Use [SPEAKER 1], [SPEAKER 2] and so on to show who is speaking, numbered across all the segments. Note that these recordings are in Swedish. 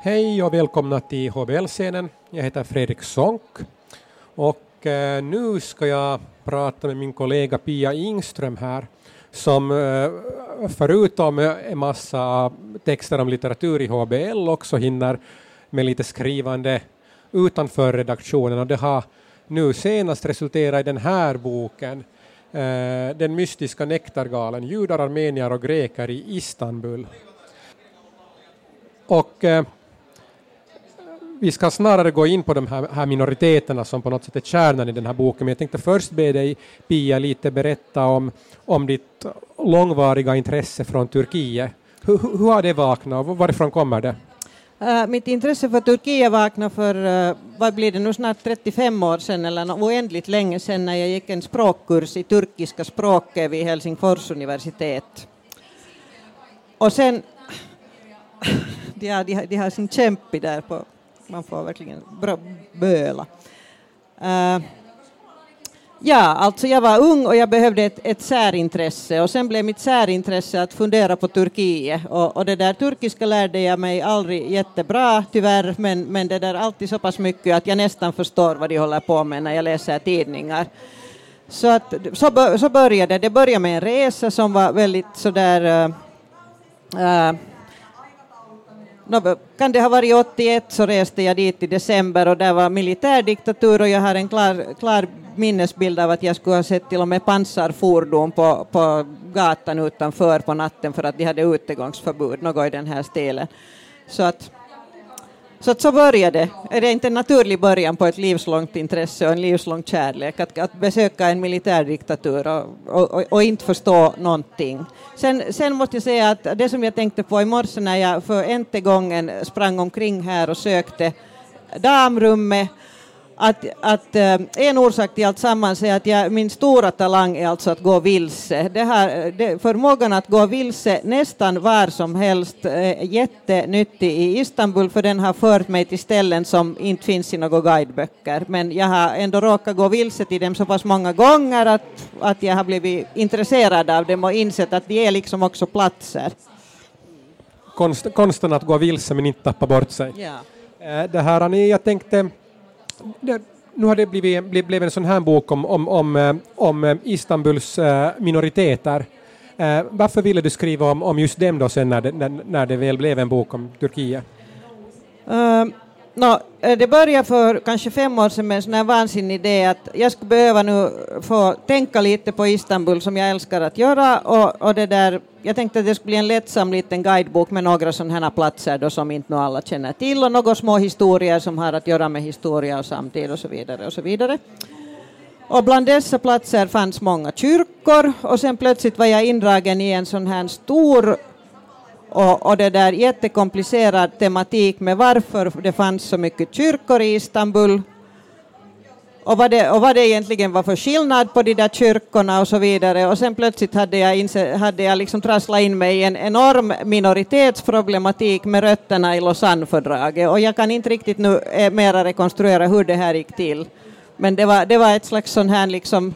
[SPEAKER 1] Hej och välkomna till HBL-scenen. Jag heter Fredrik Sonck och eh, nu ska jag prata med min kollega Pia Ingström här som eh, förutom en massa texter om litteratur i HBL också hinner med lite skrivande utanför redaktionen och det har nu senast resulterat i den här boken eh, Den mystiska nektargalen, judar, armenier och greker i Istanbul. Och vi ska snarare gå in på de här, här, minoriteterna som på något sätt är kärnan i den här boken, men jag tänkte först be dig, Pia, lite berätta om, om ditt långvariga intresse från Turkiet. Hur, hur har det vaknat och varifrån kommer det?
[SPEAKER 2] Uh, mitt intresse för Turkiet vaknade för, uh, vad blir det nu, snart 35 år sedan eller oändligt länge sedan när jag gick en språkkurs i turkiska språket vid Helsingfors universitet. Och sen, de har, de har, de har sin kämpe där på man får verkligen böla. Uh, ja, alltså jag var ung och jag behövde ett, ett särintresse och sen blev mitt särintresse att fundera på Turkiet och, och det där turkiska lärde jag mig aldrig jättebra tyvärr men, men det där alltid så pass mycket att jag nästan förstår vad de håller på med när jag läser tidningar. Så, att, så, så började det. det började med en resa som var väldigt sådär uh, eh, uh, eh, kan det ha varit 81 så reste jag dit i december och där var militärdiktatur och jag har en klar, klar minnesbild av att jag skulle ha sett till och med pansarfordon på, på gatan utanför på natten för att de hade utegångsförbud, något i den här stilen. Så att så att så började det. Är det inte en naturlig början på ett livslångt intresse och en livslång kärlek att, att besöka en militärdiktatur och, och, och, inte förstå någonting. Sen, sen måste jag säga att det som jag tänkte på i morse när jag för ente gången sprang omkring här och sökte damrummet att, att äh, en orsak till allt sammans är att jag, min stora talang är alltså att gå vilse. Det här, det, förmågan att gå vilse nästan var som helst är äh, jättenyttig i Istanbul för den har fört mig till ställen som inte finns i några guideböcker. Men jag har ändå råkat gå vilse till dem så pass många gånger att, att jag har blivit intresserad av dem och insett att de är liksom också platser.
[SPEAKER 1] Konst, konsten att gå vilse men inte tappa bort sig.
[SPEAKER 2] Ja.
[SPEAKER 1] Äh, det här, jag tänkte det, nu har det blivit, blivit en sån här bok om, om, om, eh, om eh, Istanbuls eh, minoriteter. Eh, varför ville du skriva om, om just dem då sen när det, när, när det väl blev en bok om Turkiet?
[SPEAKER 2] Uh, no, eh, det började för kanske fem år sedan med en sån här vansinnig idé att jag skulle behöva nu få tänka lite på Istanbul som jag älskar att göra och, och det där jag tänkte att det skulle bli en lättsam liten guidebok med några sådana här platser då som inte alla känner till och några små historier som har att göra med historia och samtid och så vidare och så vidare. Och bland dessa platser fanns många kyrkor och sen plötsligt var jag indragen i en sån här stor och, och det där jättekomplicerad tematik med varför det fanns så mycket kyrkor i Istanbul och vad, det, och vad det egentligen var för skillnad på de där kyrkorna och så vidare. Och sen plötsligt hade jag, inse, hade jag liksom trasslat in mig i en enorm minoritetsproblematik med rötterna i Lausannefördraget. Och jag kan inte riktigt nu eh, mera rekonstruera hur det här gick till. Men det var, det var ett slags sån här liksom,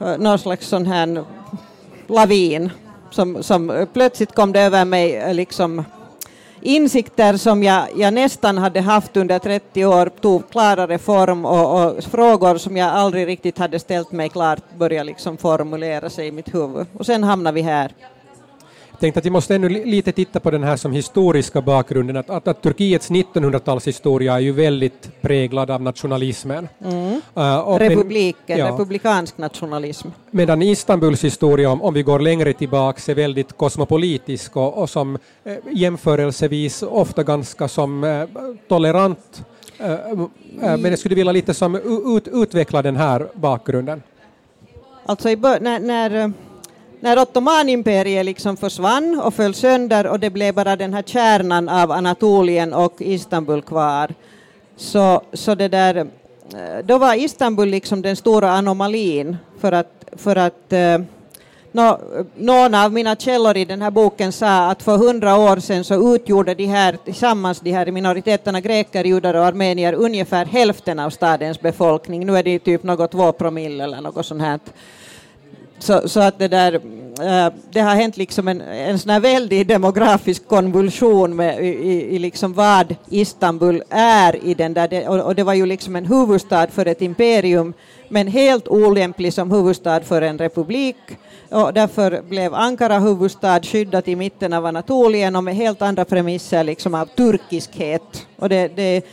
[SPEAKER 2] eh, någon slags sån här lavin som, som plötsligt kom det över mig eh, liksom insikter som jag, jag nästan hade haft under 30 år tog klarare form och, och, frågor som jag aldrig riktigt hade ställt mig klart började liksom formulera sig i mitt huvud. Och sen hamnade vi här
[SPEAKER 1] tänkte att vi måste ännu lite titta på den här som historiska bakgrunden, att, att, att Turkiets 1900-talshistoria är ju väldigt präglad av nationalismen.
[SPEAKER 2] Mm. Uh, Republiken, ja. republikansk nationalism.
[SPEAKER 1] Medan Istanbuls historia, om, om vi går längre tillbaka, är väldigt kosmopolitisk och, och som eh, jämförelsevis ofta ganska som eh, tolerant. Eh, eh men jag skulle vilja lite som ut, utveckla den här bakgrunden.
[SPEAKER 2] Alltså när, när när Ottomanimperiet liksom försvann och föll sönder och det blev bara den här kärnan av Anatolien och Istanbul kvar, så, så det där, eh, då var Istanbul liksom den stora anomalin för att, för att eh, no, någon av mina källor i den här boken sa att för hundra år sedan så utgjorde de här tillsammans, de här minoriteterna greker, judar och armenier, ungefär hälften av stadens befolkning. Nu är det typ något två promille eller något sånt här så, så att det där, eh, det har hänt liksom en, en sån här väldig demografisk konvulsion med, i, i liksom vad Istanbul är i den där, och, och det var ju liksom en huvudstad för ett imperium, men helt olämplig som huvudstad för en republik. Och därför blev Ankara huvudstad skyddat i mitten av Anatolien och med helt andra premisser liksom av turkiskhet. Och, det, det,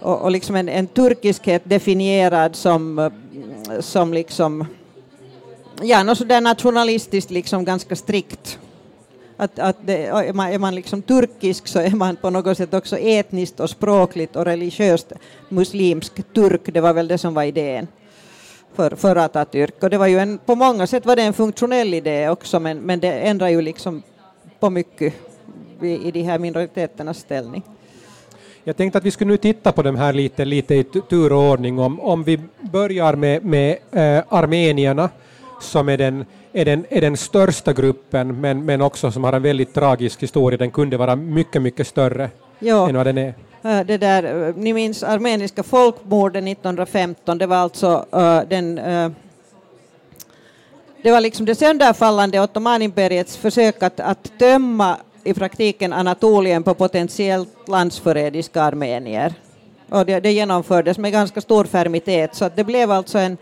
[SPEAKER 2] och, och liksom en, en turkiskhet definierad som, som liksom ja, något sådär nationalistiskt liksom ganska strikt. Att, att det, är, man, är man liksom turkisk så är man på något sätt också etniskt och språkligt och religiöst muslimsk turk. Det var väl det som var idén för, för Atatürk. Och det var ju en, på många sätt var det en funktionell idé också, men, men det ändrar ju liksom på mycket i, i de här minoriteternas ställning.
[SPEAKER 1] Jag tänkte att vi skulle nu titta på de här lite, lite i turordning. Om, om vi börjar med, med eh, armenierna som är den, är den, är den största gruppen, men, men också som har en väldigt tragisk historia. Den kunde vara mycket, mycket större jo. än vad den är.
[SPEAKER 2] Det där, ni minns armeniska folkmordet 1915, det var alltså uh, den uh, det var liksom det sönderfallande Ottomanimperiets försök att, att tömma i praktiken Anatolien på potentiellt landsförrädiska armenier. Och det, det genomfördes med ganska stor fermitet, så det blev alltså en,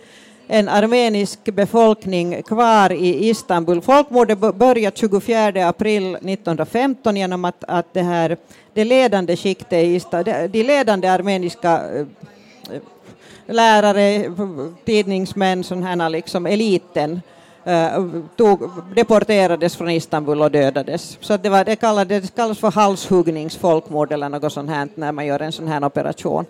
[SPEAKER 2] en armenisk befolkning kvar i Istanbul. Folkmordet började 24 april 1915 genom att, att det, här, det ledande skiktet i Istanbul, de ledande armeniska eh, lärare, tidningsmän, sån här liksom eliten, eh, tog, deporterades från Istanbul och dödades. Så det, var, det, kallades, det kallas för halshuggningsfolkmord eller något sånt här när man gör en sån här operation.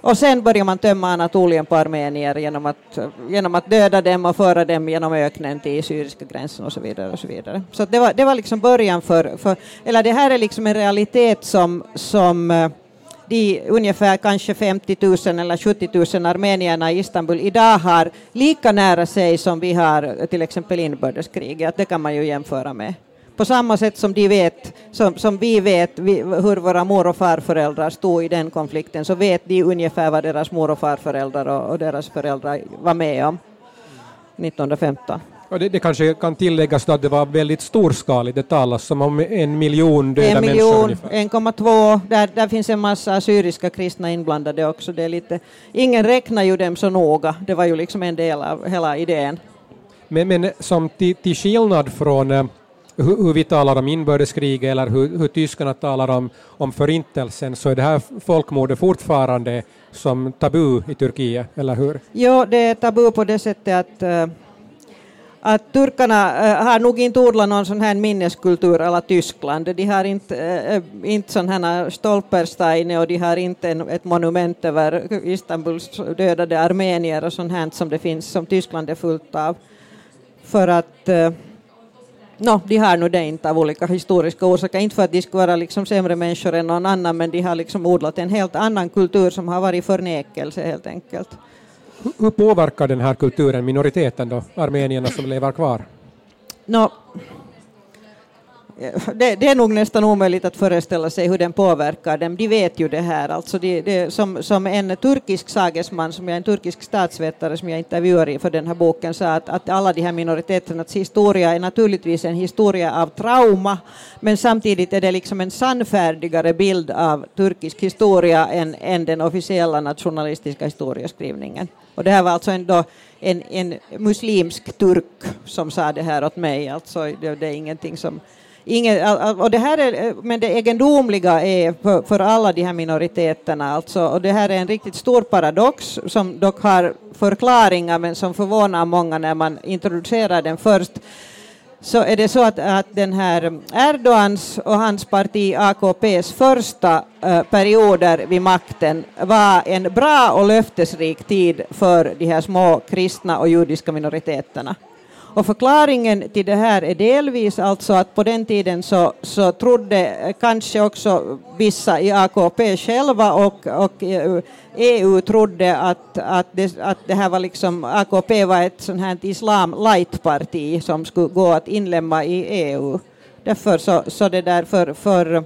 [SPEAKER 2] Och sen börjar man tömma Anatolien på armenier genom att, genom att döda dem och föra dem genom öknen till syriska gränsen och så vidare. Och så vidare. så det, var, det var liksom början för, för, eller det här är liksom en realitet som, som eh, de ungefär kanske 50 000 eller 70 000 armenierna i Istanbul idag har lika nära sig som vi har till exempel inbördeskriget. Det kan man ju jämföra med på samma sätt som, de vet, som, som vi vet vi, hur våra mor och farföräldrar stod i den konflikten, så vet de ungefär vad deras mor och farföräldrar och, och deras föräldrar var med om 1915.
[SPEAKER 1] Och det, det, kanske kan tilläggas att det var väldigt storskaligt, det talas om en miljon döda
[SPEAKER 2] en
[SPEAKER 1] miljon,
[SPEAKER 2] människor. 1,2, där, där finns en massa syriska kristna inblandade också. Det är lite, ingen räknar ju dem så noga, det var ju liksom en del av hela idén.
[SPEAKER 1] Men, men som till, till skillnad från eh, hur, hur vi talar om inbördeskrig eller hur, hur tyskarna talar om, om förintelsen så är det här folkmordet fortfarande som tabu i Turkiet, eller hur?
[SPEAKER 2] Jo, det är tabu på det sättet att eh, att turkarna eh, har nog inte odlat någon sån här minneskultur alla Tyskland. De har inte, äh, inte sån här Stolpersteine och de har inte en, ett monument över Istanbuls dödade armenier och sånt här som det finns, som Tyskland är fullt av. För att äh, No, de har nu det inte av olika historiska orsaker, inte för att de skulle vara liksom sämre människor än någon annan, men de har liksom odlat en helt annan kultur som har varit förnekelse helt enkelt.
[SPEAKER 1] Hur påverkar den här kulturen minoriteten då, armenierna som lever kvar?
[SPEAKER 2] No, det, det, är nog nästan omöjligt att föreställa sig hur den påverkar dem. De vet ju det här. Alltså det, det, som, som en turkisk sagesman, som jag en turkisk statsvetare som jag intervjuar för den här boken, sa att, att alla de här minoriteternas historia är naturligtvis en historia av trauma, men samtidigt är det liksom en sannfärdigare bild av turkisk historia än, än den officiella nationalistiska historieskrivningen. Och det här var alltså ändå en, en muslimsk turk som sa det här åt mig, alltså det, det är ingenting som Ingen, och det här är, men det egendomliga är för, för, alla de här minoriteterna, alltså, och det här är en riktigt stor paradox som dock har förklaringar men som förvånar många när man introducerar den först så är det så att, att den här Erdogans och hans parti AKPs första eh, perioder vid makten var en bra och löftesrik tid för de här små kristna och judiska minoriteterna. Och förklaringen till det här är delvis alltså att på den tiden så, så trodde kanske också vissa i AKP själva och, och EU trodde att, att, det, att det här var liksom, AKP var ett sånt här islam light-parti som skulle gå att inlemma i EU. Därför så, så det där för, för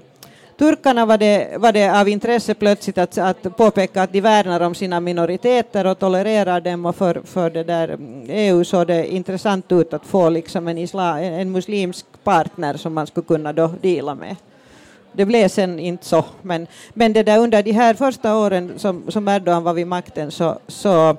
[SPEAKER 2] turkarna var det, var det av intresse plötsligt att, att påpeka att de värnar om sina minoriteter och tolererar dem och för, för det där mm, EU såg det intressant ut att få liksom en, isla, en muslimsk partner som man skulle kunna då dela med. Det blev sen inte så, men, men det där under de här första åren som, som Erdogan var vid makten så, så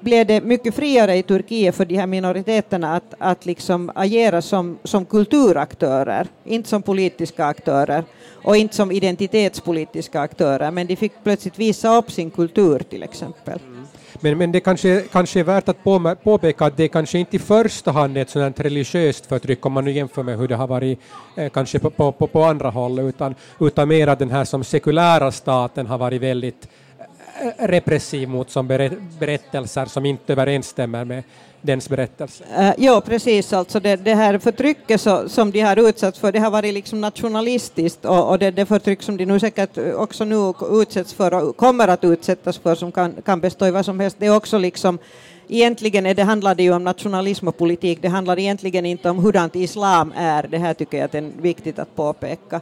[SPEAKER 2] blev det mycket friare i Turkiet för de här minoriteterna att, att liksom agera som, som kulturaktörer, inte som politiska aktörer och inte som identitetspolitiska aktörer, men de fick plötsligt visa upp sin kultur till exempel. Mm.
[SPEAKER 1] Men, men det kanske, kanske är värt att på, påpeka att det kanske inte i första hand är ett sådant religiöst förtryck om man nu jämför med hur det har varit eh, kanske på, på, på, andra håll, utan, utan mer att den här som sekulära staten har varit väldigt eh, repressiv mot som berättelser som inte överensstämmer med dens berättelse.
[SPEAKER 2] Uh, ja, precis. Alltså det, det här förtrycket så, som de har utsatts för, det har varit liksom nationalistiskt och, och det, det förtryck som de nu säkert också nu utsätts för och kommer att utsättas för, som kan, kan bestå i vad som helst, det är också liksom Egentligen är det, handlar det ju om nationalism och politik, det handlar egentligen inte om hurdant islam är, det här tycker jag att det är viktigt att påpeka.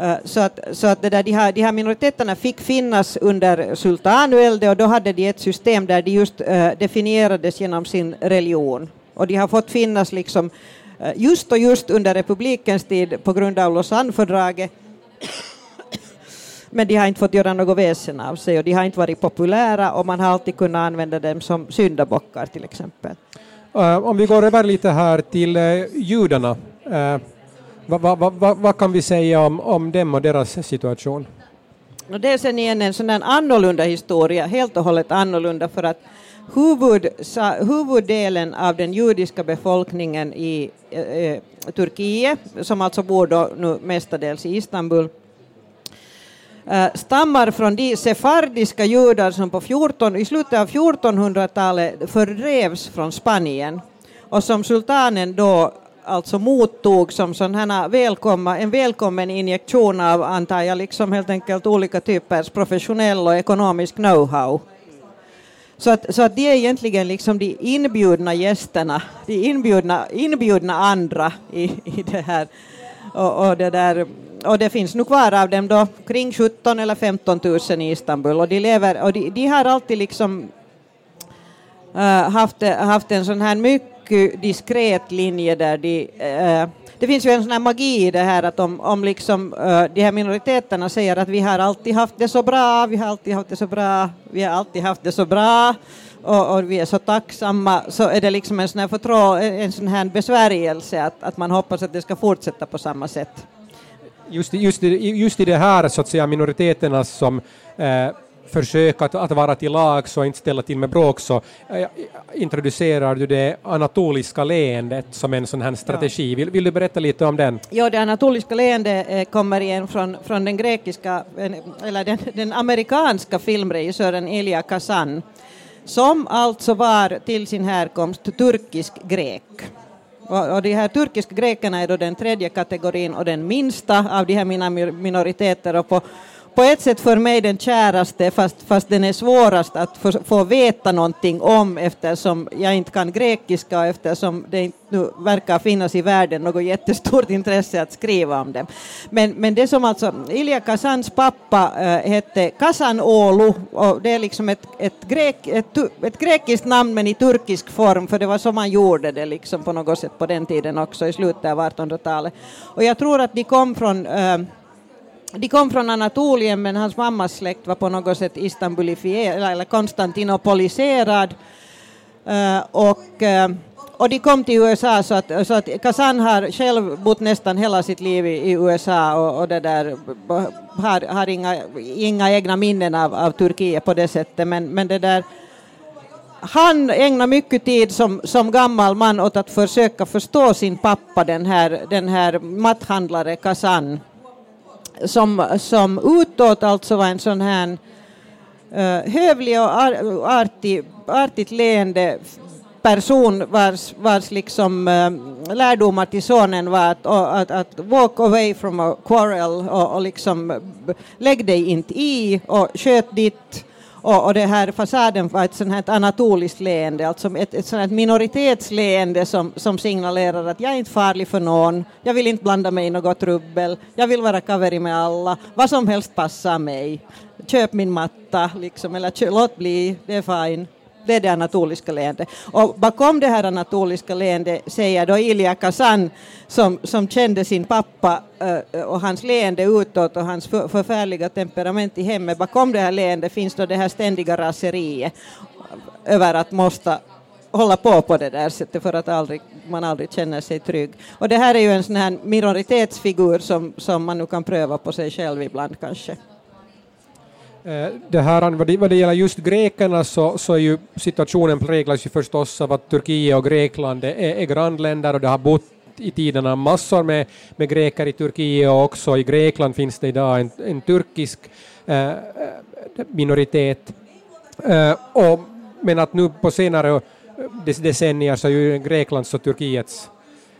[SPEAKER 2] Eh, så att, så att det där, de, här, de här minoriteterna fick finnas under sultanvälde och då hade de ett system där de just eh, definierades genom sin religion. Och de har fått finnas liksom eh, just och just under republikens tid på grund av Lausannefördraget. Men de har inte fått göra något väsen av sig och de har inte varit populära och man har alltid kunnat använda dem som syndabockar till exempel.
[SPEAKER 1] om vi går över lite här till judarna. Vad va, va, va, kan vi säga om, om dem och deras situation?
[SPEAKER 2] Och det är sen igen en sån annorlunda historia, helt och hållet annorlunda för att huvud, huvuddelen av den judiska befolkningen i eh, eh, Turkiet, som alltså bor då nu mestadels i Istanbul, eh, stammar från de sefardiska judar som på 14, i slutet av 1400-talet fördrevs från Spanien och som sultanen då alltså mottog som sån här en välkommen injektion av, antar jag, liksom helt enkelt olika typers professionell och ekonomisk know-how. Så att, så att de är egentligen liksom de inbjudna gästerna, de inbjudna, inbjudna andra i, i det här. Och, och, det där, och det finns nu kvar av dem då kring 17 eller 15 000 i Istanbul och de lever och de, de har alltid liksom äh, haft, haft en sån här mycket mycket eh, diskret linje där de äh, det finns ju en sån här magi i det här att om, om liksom, äh, de här minoriteterna säger att vi har alltid haft det så bra, vi har alltid haft det så bra, vi har alltid haft det så bra och, och vi är så tacksamma så är det liksom en sån här, förtrå, en sån här besvärjelse att, att man hoppas att det ska fortsätta på samma sätt.
[SPEAKER 1] Just, just, just i det här så att säga minoriteterna som äh, försök att, att vara till lag och inte ställa till med bråk så äh, introducerar du det anatoliska leendet som en sån här strategi. Vill, vill, du berätta lite om den?
[SPEAKER 2] Ja, det anatoliska leendet äh, kommer igen från, från den grekiska, eller den, den amerikanska filmregissören Elia Kazan som alltså var till sin härkomst turkisk grek. Och, de här turkiska grekerna är då den tredje kategorin och den minsta av de här mina minoriteter och på på ett sätt för mig den käraste, fast, fast den är svårast att få, få veta någonting om eftersom jag inte kan grekiska och eftersom det inte nu verkar finnas i världen något jättestort intresse att skriva om dem. Men, men det som alltså, Ilja Kazans pappa äh, hette Kasanolu och det är liksom ett, ett, grek, ett, ett grekiskt namn men i turkisk form för det var så man gjorde det liksom på något sätt på den tiden också i slutet av 1800-talet. Och jag tror att de kom från äh, de kom från Anatolien men hans mammas släkt var på något sätt istanbulifierad eller konstantinopoliserad. Uh, och, uh, och de kom till USA så att, så att Kazan har själv bott nästan hela sitt liv i, i USA och, och det där, har, har inga, inga egna minnen av, av Turkiet på det sättet men, men det där han ägnar mycket tid som, som gammal man åt att försöka förstå sin pappa, den här, den här matthandlare Kazan som, som utåt alltså var en sån här uh, hövlig och ar, artig, artigt leende person vars, vars liksom, uh, lärdomar till sonen var att, och, att, att walk away from a quarrel och, och liksom lägg dig inte i och sköt ditt och, och det här fasaden var ett sånt här anatoliskt leende, alltså ett, ett sånt här minoritetsleende som, som signalerar att jag är inte farlig för någon, jag vill inte blanda mig i något rubbel, jag vill vara kaveri med alla, vad som helst passar mig. Köp min matta, liksom, eller låt bli, det är fine. Det är det anatoliska leendet. Och bakom det här anatoliska leendet säger då Ilja Kazan som, som kände sin pappa eh, och hans leende utåt och hans för, förfärliga temperament i hemmet. Bakom det här leendet finns då det här ständiga raseriet över att måste hålla på på det där sättet för att aldrig, man aldrig känner sig trygg. Och det här är ju en sån här minoritetsfigur som, som man nu kan pröva på sig själv ibland kanske.
[SPEAKER 1] Eh, det här, vad, det, vad det gäller just grekerna så, så är ju situationen präglas ju förstås av att Turkiet och Grekland är, är grannländer och det har bott i tiderna massor med, med greker i Turkiet och också i Grekland finns det idag en, en turkisk eh, eh minoritet. Eh, och, men att nu på senare eh, decennier så är ju Greklands och Turkiets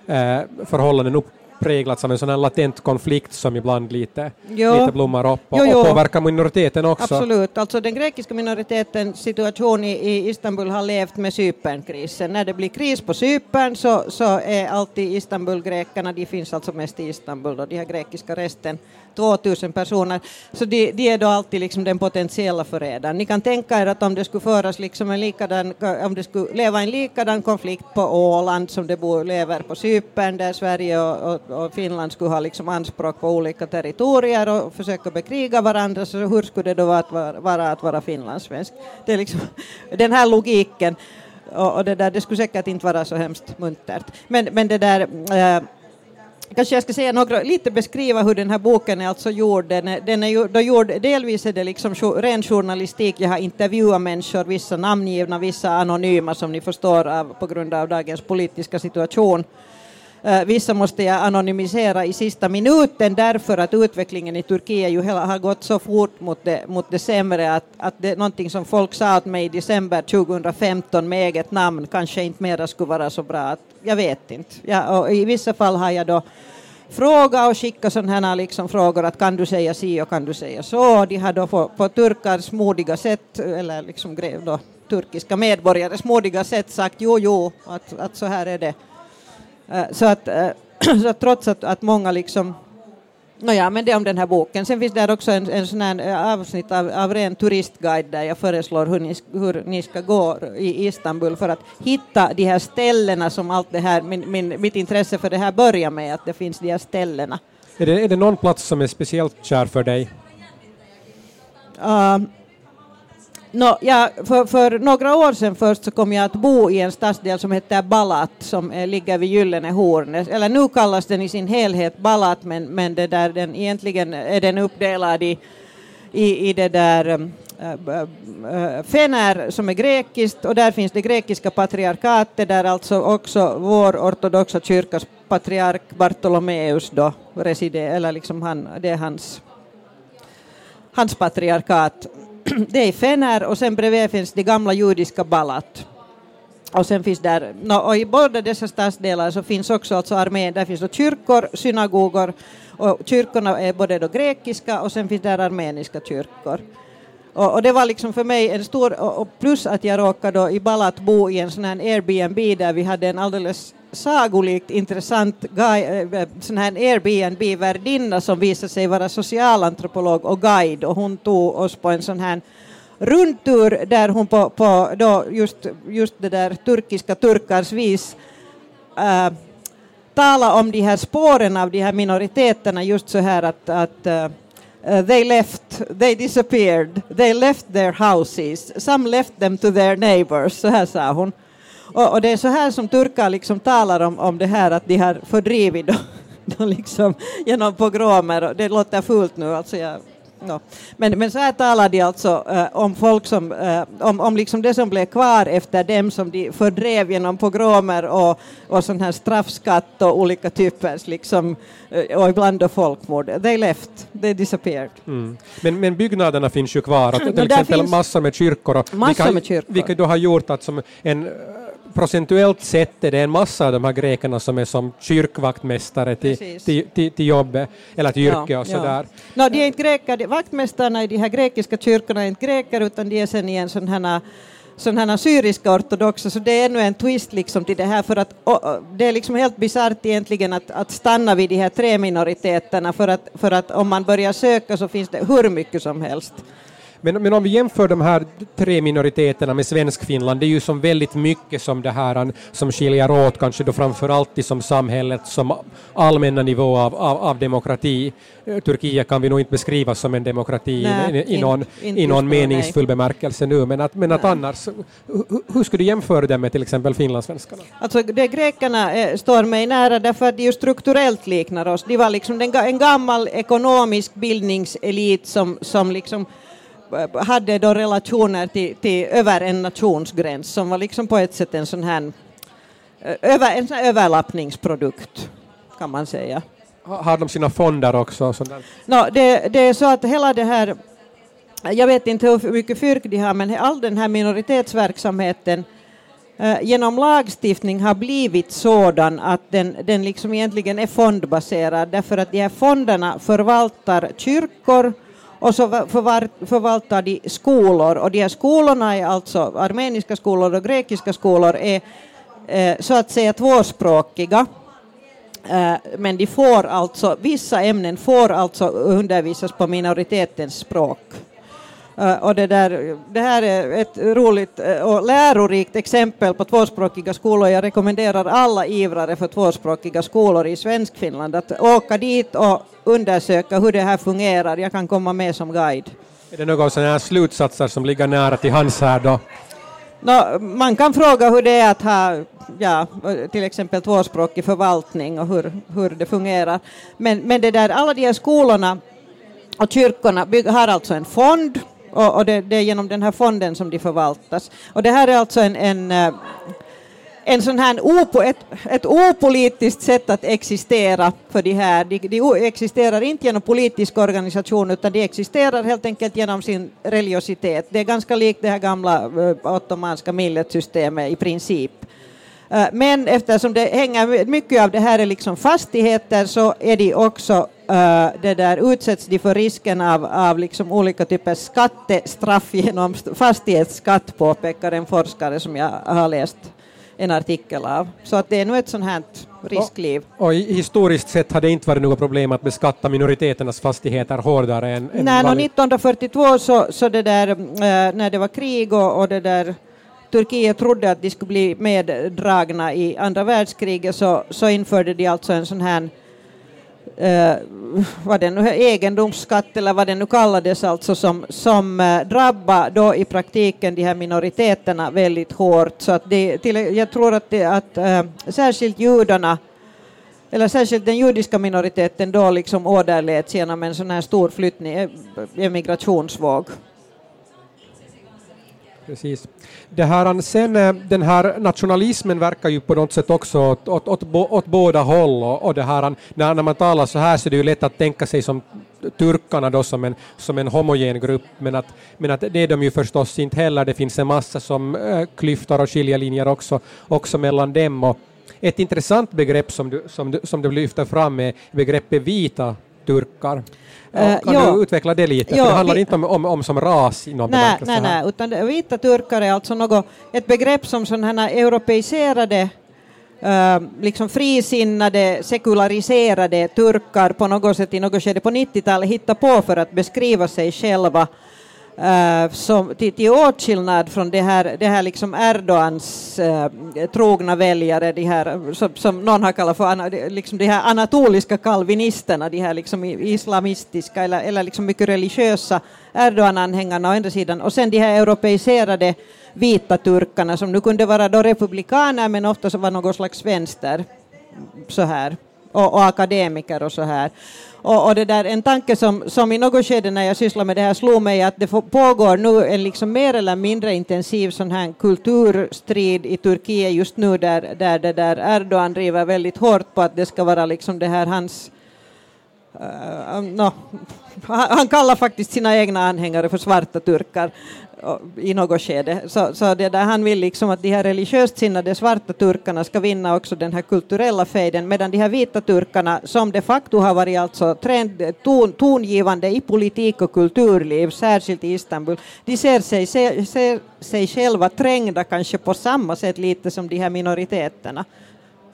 [SPEAKER 1] eh, förhållanden upp, präglats av en sån här latent konflikt som ibland lite, lite blommar upp och, jo, jo. och påverkar minoriteten också.
[SPEAKER 2] Absolut, alltså den grekiska minoritetens situation i, i Istanbul har levt med Cypernkrisen. När det blir kris på Cypern så, så är alltid Istanbulgrekerna, de finns alltså mest i Istanbul, då, de här grekiska resten 2000 personer. Så de, de, är då alltid liksom den potentiella förrädaren. Ni kan tänka er att om det skulle föras liksom en likadan, om det skulle leva en likadan konflikt på Åland som det bor, lever på Cypern där Sverige och, och, och, Finland skulle ha liksom anspråk på olika territorier och försöka bekriga varandra, så hur skulle det då vara att vara, vara, att vara finlandssvensk? Det är liksom den här logiken. Och, och det, där, det skulle säkert inte vara så hemskt muntert. Men, men det där, äh, Kanske jag ska säga några, lite beskriva hur den här boken är alltså gjord. Den är, den är ju, då gjord delvis är det liksom ren journalistik, jag har intervjuat människor, vissa namngivna, vissa anonyma som ni förstår av, på grund av dagens politiska situation. Eh, vissa måste jag anonymisera i sista minuten därför att utvecklingen i Turkiet ju hela, har gått så fort mot det, mot det sämre att, att det är någonting som folk sa åt mig i december 2015 med eget namn kanske inte mera skulle vara så bra. Att, jag vet inte. Ja, och I vissa fall har jag då frågat och skickat sådana här liksom frågor att kan du säga si och kan du säga så. De har då på, på turkars modiga sätt, eller liksom då, turkiska medborgares modiga sätt sagt jo, jo, att, att så här är det. Eh, så att, eh, så att trots att, att många liksom Nåja, men det om den här boken. Sen finns det också en, en sån här eh, avsnitt av, av ren turistguide där jag föreslår hur ni, hur ni ska gå i Istanbul för att hitta de här ställena som allt det här, min, min, mitt intresse för det här börjar med, att det finns de här ställena.
[SPEAKER 1] Är det, är det någon plats som är speciellt kär för dig?
[SPEAKER 2] Uh, No, ja, för, för, några år sedan först så kom jag att bo i en stadsdel som heter Balat som är, ligger vid Gyllene hornet. Eller nu kallas den i sin helhet Balat men, men det där, den, egentligen är den uppdelad i, i, i det där äh, Fener som är grekiskt och där finns det grekiska patriarkatet där alltså också vår ortodoxa kyrkas patriark Bartolomeus då residerar, eller liksom han, det är hans, hans patriarkat det är Fener och sen bredvid finns det gamla judiska Balat. Och sen finns där, no, och i båda dessa stadsdelar så finns också alltså armén, där finns då kyrkor, synagogor och kyrkorna är både då grekiska och sen finns där armeniska kyrkor. Och, och, det var liksom för mig en stor, och plus att jag råkade då i Balat bo i en sån här Airbnb där vi hade en alldeles sagolikt intressant guy, eh, eh, sån här Airbnb-värdinna som visade sig vara socialantropolog och guide. Och hon tog oss på en sån här rundtur där hon på, på då just, just det där turkiska turkars vis äh, talade om de här spåren av de här minoriteterna just så här att, att uh, they left, they disappeared, they left their houses, some left them to their neighbors, så här sa hon. Och, och, det är så här som turkar liksom talar om, om det här att de har fördrivit dem liksom, genom pogromer. Det låter fult nu, alltså jag No. Men, men så här talar de alltså uh, om folk som, uh, om, om liksom det som blev kvar efter dem som de fördrev genom pogromer och, och sån här straffskatt och olika typer liksom, uh, och ibland då folkmord. They left, they disappeared.
[SPEAKER 1] Mm. Men, men byggnaderna finns ju kvar, att, till exempel massor med kyrkor, och
[SPEAKER 2] massor vilka, med kyrkor.
[SPEAKER 1] vilket då har gjort att som en procentuellt sett är det en massa av de här grekerna som är som kyrkvaktmästare till,
[SPEAKER 2] Precis.
[SPEAKER 1] till, till, till jobbet eller till yrke
[SPEAKER 2] Ja,
[SPEAKER 1] och
[SPEAKER 2] ja.
[SPEAKER 1] sådär.
[SPEAKER 2] No, de är inte greker, vaktmästarna i de här grekiska kyrkorna är inte greker utan de är sen i en sån här här syriska ortodoxa, så det är ännu en twist liksom till det här för att och, det är liksom helt bisarrt egentligen att, att stanna vid de här tre minoriteterna för att, för att om man börjar söka så finns det hur mycket som helst.
[SPEAKER 1] Men, men om vi jämför de här tre minoriteterna med Svenskfinland, det är ju som väldigt mycket som det här som skiljer åt, kanske då framför allt som samhället som allmänna nivå av, av, av demokrati. Eh, Turkiet kan vi nog inte beskriva som en demokrati
[SPEAKER 2] Nej,
[SPEAKER 1] i, i, någon,
[SPEAKER 2] inte
[SPEAKER 1] i någon
[SPEAKER 2] nu, nej.
[SPEAKER 1] meningsfull bemärkelse nu, men att, men att annars, hur, hur skulle du jämföra det med till exempel finlandssvenskarna?
[SPEAKER 2] Alltså det grekerna eh, står mig nära därför att de ju strukturellt liknar oss. De var liksom den, en gammal ekonomisk bildningselit som, som liksom eh, hade då relationer till, till över en nationsgräns som var liksom på ett sätt en sån här eh, över, en sån här överlappningsprodukt kan man säga.
[SPEAKER 1] Ha- Har de sina fonder också?
[SPEAKER 2] No, det, det är så att hela det här, jag vet inte hur mycket fyrk de har, men all den här minoritetsverksamheten eh, genom lagstiftning har blivit sådan att den, den liksom egentligen är fondbaserad därför att de här fonderna förvaltar kyrkor och så förvaltar de skolor och de här skolorna är alltså armeniska skolor och grekiska skolor är eh, så att säga tvåspråkiga. Eh, Men de får alltså, vissa ämnen får alltså undervisas på minoritetens språk. Eh, Och det, där, det här är ett roligt eh, och lärorikt exempel på tvåspråkiga skolor. Jag rekommenderar alla ivrare för tvåspråkiga skolor i Svenskfinland att åka dit och undersöka hur det här fungerar. Jag kan komma med som guide.
[SPEAKER 1] Är det några sådana här slutsatser som ligger nära till hands här då?
[SPEAKER 2] Nå, man kan fråga hur det är att ha ja, till exempel tvåspråkig förvaltning och hur, hur det fungerar. Men, men det där, alla de här skolorna och kyrkorna har alltså en fond och, och det, det är genom den här fonden som de förvaltas. Och det här är alltså en, en, eh, en sån här opo, ett, ett opolitiskt sätt att existera för de här. De, de existerar inte genom politisk organisation utan de existerar helt enkelt genom sin religiositet. Det är ganska likt det här gamla eh, ottomanska milletsystemet i princip. Eh, Men eftersom det hänger mycket av det här är liksom fastigheter så är de också eh, det där utsätts de för risken av, av liksom olika typer skattestraff genom st- fastighetsskatt påpekar en forskare som jag har läst en artikel av. Så att det är nog ett sånt här riskliv.
[SPEAKER 1] Och i- historiskt sett har det inte varit något problem att beskatta minoriteternas fastigheter hårdare än, än
[SPEAKER 2] Nej, no,
[SPEAKER 1] vanligt.
[SPEAKER 2] 1942 så, så det där, eh, när det var krig och, och det där Turkiet trodde att de skulle bli meddragna i andra världskriget så, så införde de alltså en sån här eh, vad det nu egendomsskatt eller vad det nu kallades alltså som, som eh, drabbar då i praktiken de här minoriteterna väldigt hårt så att det, till, jag tror att, det, att eh, särskilt judarna eller särskilt den judiska minoriteten då liksom åderläts genom en sån här stor flyttning, eh, emigrationsvåg.
[SPEAKER 1] Precis. Det här, eh, sen, eh, den här nationalismen verkar ju på något sätt också åt, åt, åt, åt båda håll. Och, och det här, eh, när, när man talar så här så är det ju lätt att tänka sig som turkarna då som en, som en homogen grupp, men att, men att det är de ju förstås inte heller. Det finns en massa som äh, klyftor och skiljelinjer också, också mellan dem. Och ett intressant begrepp som du, som du, som du lyfter fram är begreppet vita turkar.
[SPEAKER 2] Eh,
[SPEAKER 1] kan
[SPEAKER 2] ja.
[SPEAKER 1] du utveckla det lite?
[SPEAKER 2] Ja,
[SPEAKER 1] För det handlar
[SPEAKER 2] vi-
[SPEAKER 1] inte om, om, om som ras i någon
[SPEAKER 2] Nej, nej, nej, utan vita turkar är alltså något, ett begrepp som sådana här europeiserade eh, liksom frisinnade, sekulariserade turkar på något sätt i något skede på 90-talet hittade på för att beskriva sig själva Eh, som, till, till åtskillnad från det här, det här liksom Erdogans eh, trogna väljare, de här, eh, som, som någon har kallat för ana, liksom de här anatoliska kalvinisterna, de här liksom islamistiska eller, eller liksom mycket religiösa Erdogan-anhängarna å ena sidan och sen de här europeiserade vita turkarna som nu kunde vara då republikaner men ofta så var något slags vänster så här och, och akademiker och så här. Och, och det där, en tanke som, som i något skede när jag sysslar med det här slog mig att det pågår nu en liksom mer eller mindre intensiv sån här kulturstrid i Turkiet just nu där, där där Erdogan driver väldigt hårt på att det ska vara liksom det här hans uh, no, han kallar faktiskt sina egna anhängare för svarta turkar i något skede. Så, så det där, han vill liksom att de här religiöst sinnade svarta turkarna ska vinna också den här kulturella fejden, medan de här vita turkarna, som de facto har varit alltså trend, ton, tongivande i politik och kulturliv, särskilt i Istanbul, de ser sig, ser, ser sig själva trängda kanske på samma sätt lite som de här minoriteterna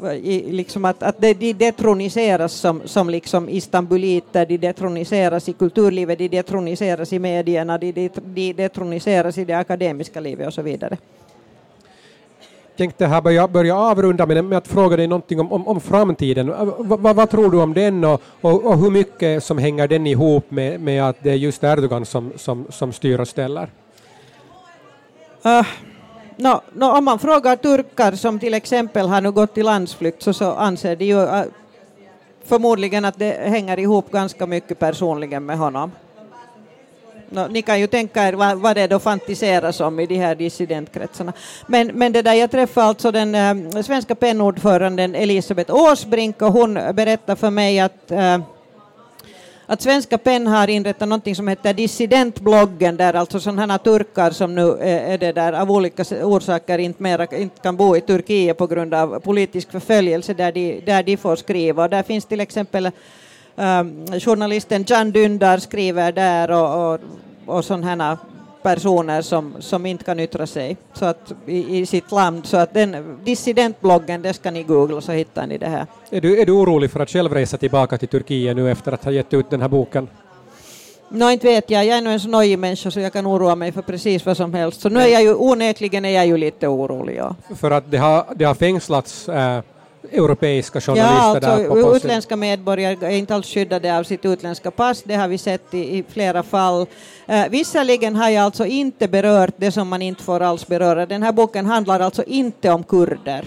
[SPEAKER 2] i, liksom att, att de, de detroniseras som, som liksom istanbuliter, de detroniseras i kulturlivet, de detroniseras i medierna, de, de, de detroniseras i det akademiska livet och så vidare
[SPEAKER 1] tänkte här börja, börja avrunda med, att fråga dig någonting om, om, om framtiden. V, vad, vad tror du om den och, och, och, hur mycket som hänger den ihop med, med att det är just Erdogan som, som, som styr och ställer?
[SPEAKER 2] Uh, No, no, om man frågar turkar som till exempel har nu gått i landsflykt så, så anser de ju uh, förmodligen att det hänger ihop ganska mycket personligen med honom. No, ni kan ju tänka er vad, vad det då fantiseras om i de här dissidentkretsarna. Men, men det där, jag träffade alltså den äh, svenska pennordföranden Elisabeth Åsbrink och hon berättade för mig att äh, att Svenska PEN har inrättat något som heter dissidentbloggen där alltså sådana turkar som nu eh, är det där av olika orsaker inte, mera, inte kan bo i Turkiet på grund av politisk förföljelse där de, där de får skriva. Och där finns till exempel um, journalisten Jan Dündar skriver där och, och, och sådana personer som, som inte kan yttra sig så att, i, i sitt land. Så att den dissidentbloggen, det ska ni googla så hittar ni det här.
[SPEAKER 1] Är du, är du orolig för att själv resa tillbaka till Turkiet nu efter att ha gett ut den här boken?
[SPEAKER 2] Nå, inte vet jag. Jag är nog en så nojig människa så jag kan oroa mig för precis vad som helst. Så nu är jag ju onekligen är jag ju lite orolig. Ja.
[SPEAKER 1] För att det har, det har fängslats äh, europeiska journalister
[SPEAKER 2] ja, alltså,
[SPEAKER 1] där?
[SPEAKER 2] På, utländska medborgare är inte alls skyddade av sitt utländska pass, det har vi sett i, i flera fall. Uh, visserligen har jag alltså inte berört det som man inte får alls beröra. Den här boken handlar alltså inte om kurder.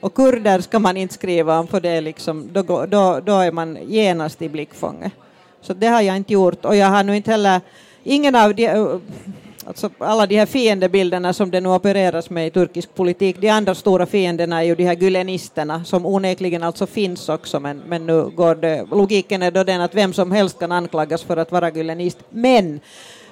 [SPEAKER 2] Och kurder ska man inte skriva om för det är liksom, då, då, då är man genast i blickfånget. Så det har jag inte gjort och jag har nu inte heller, ingen av de Alltså alla de här fiendebilderna som det nu opereras med i turkisk politik, de andra stora fienderna är ju de här gülenisterna som onekligen alltså finns också, men, men nu går det, logiken är då den att vem som helst kan anklagas för att vara gülenist, men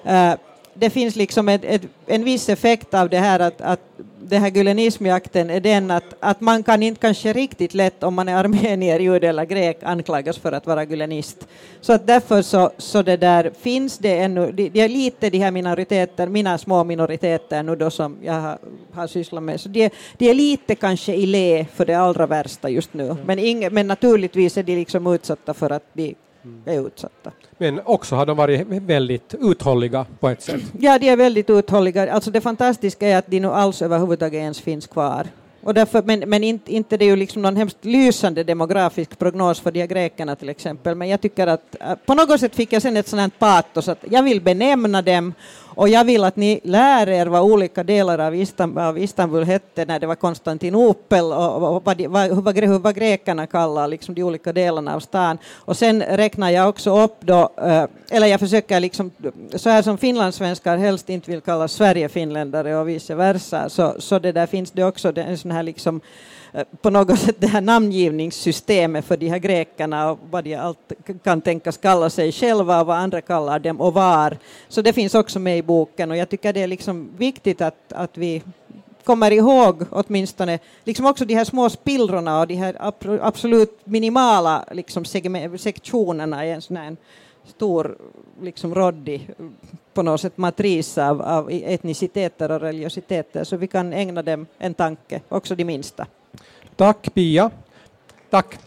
[SPEAKER 2] äh, det finns liksom ett, ett, en viss effekt av det här att, att den här gülenismjakten är den att, att man kan inte kanske riktigt lätt om man är armenier, jude eller grek anklagas för att vara gülenist. Så att därför så, så det där finns det ännu, det, det är lite de här minoriteter, mina små minoriteter nu då som jag har, har sysslat med, så det, de är lite kanske i lä för det allra värsta just nu. Men, ing, men naturligtvis är de liksom utsatta för att de är utsatta.
[SPEAKER 1] Men också har de varit väldigt uthålliga på ett sätt.
[SPEAKER 2] Ja, de är väldigt uthålliga. Alltså det fantastiska är att de nu alls överhuvudtaget ens finns kvar. Och därför, men men inte, inte det är ju liksom någon hemskt lysande demografisk prognos för de här grekerna till exempel, men jag tycker att på något sätt fick jag sen ett sådant patos att jag vill benämna dem och jag vill att ni lär er vad olika delar av Istanbul, av Istanbul hette när det var Konstantinopel och, och vad, de, vad, vad, vad grekerna kallar liksom de olika delarna av stan. Och sen räknar jag också upp då, eh, eller jag försöker liksom, så här som finlandssvenskar helst inte vill kallas Sverigefinländare och vice versa, så, så det där finns det också en sån här liksom Eh, på något sätt det här namngivningssystemet för de här grekerna och vad de allt kan tänkas kalla sig själva och vad andra kallar dem och var. Så det finns också med i boken och jag tycker det är liksom viktigt att, att vi kommer ihåg åtminstone liksom också de här små spillrorna och de här absolut minimala liksom sektionerna i en sån här stor liksom råddig på något sätt matris av, av etniciteter och religiositeter så vi kan ägna dem en tanke, också de minsta.
[SPEAKER 1] Tack Pia. Tack.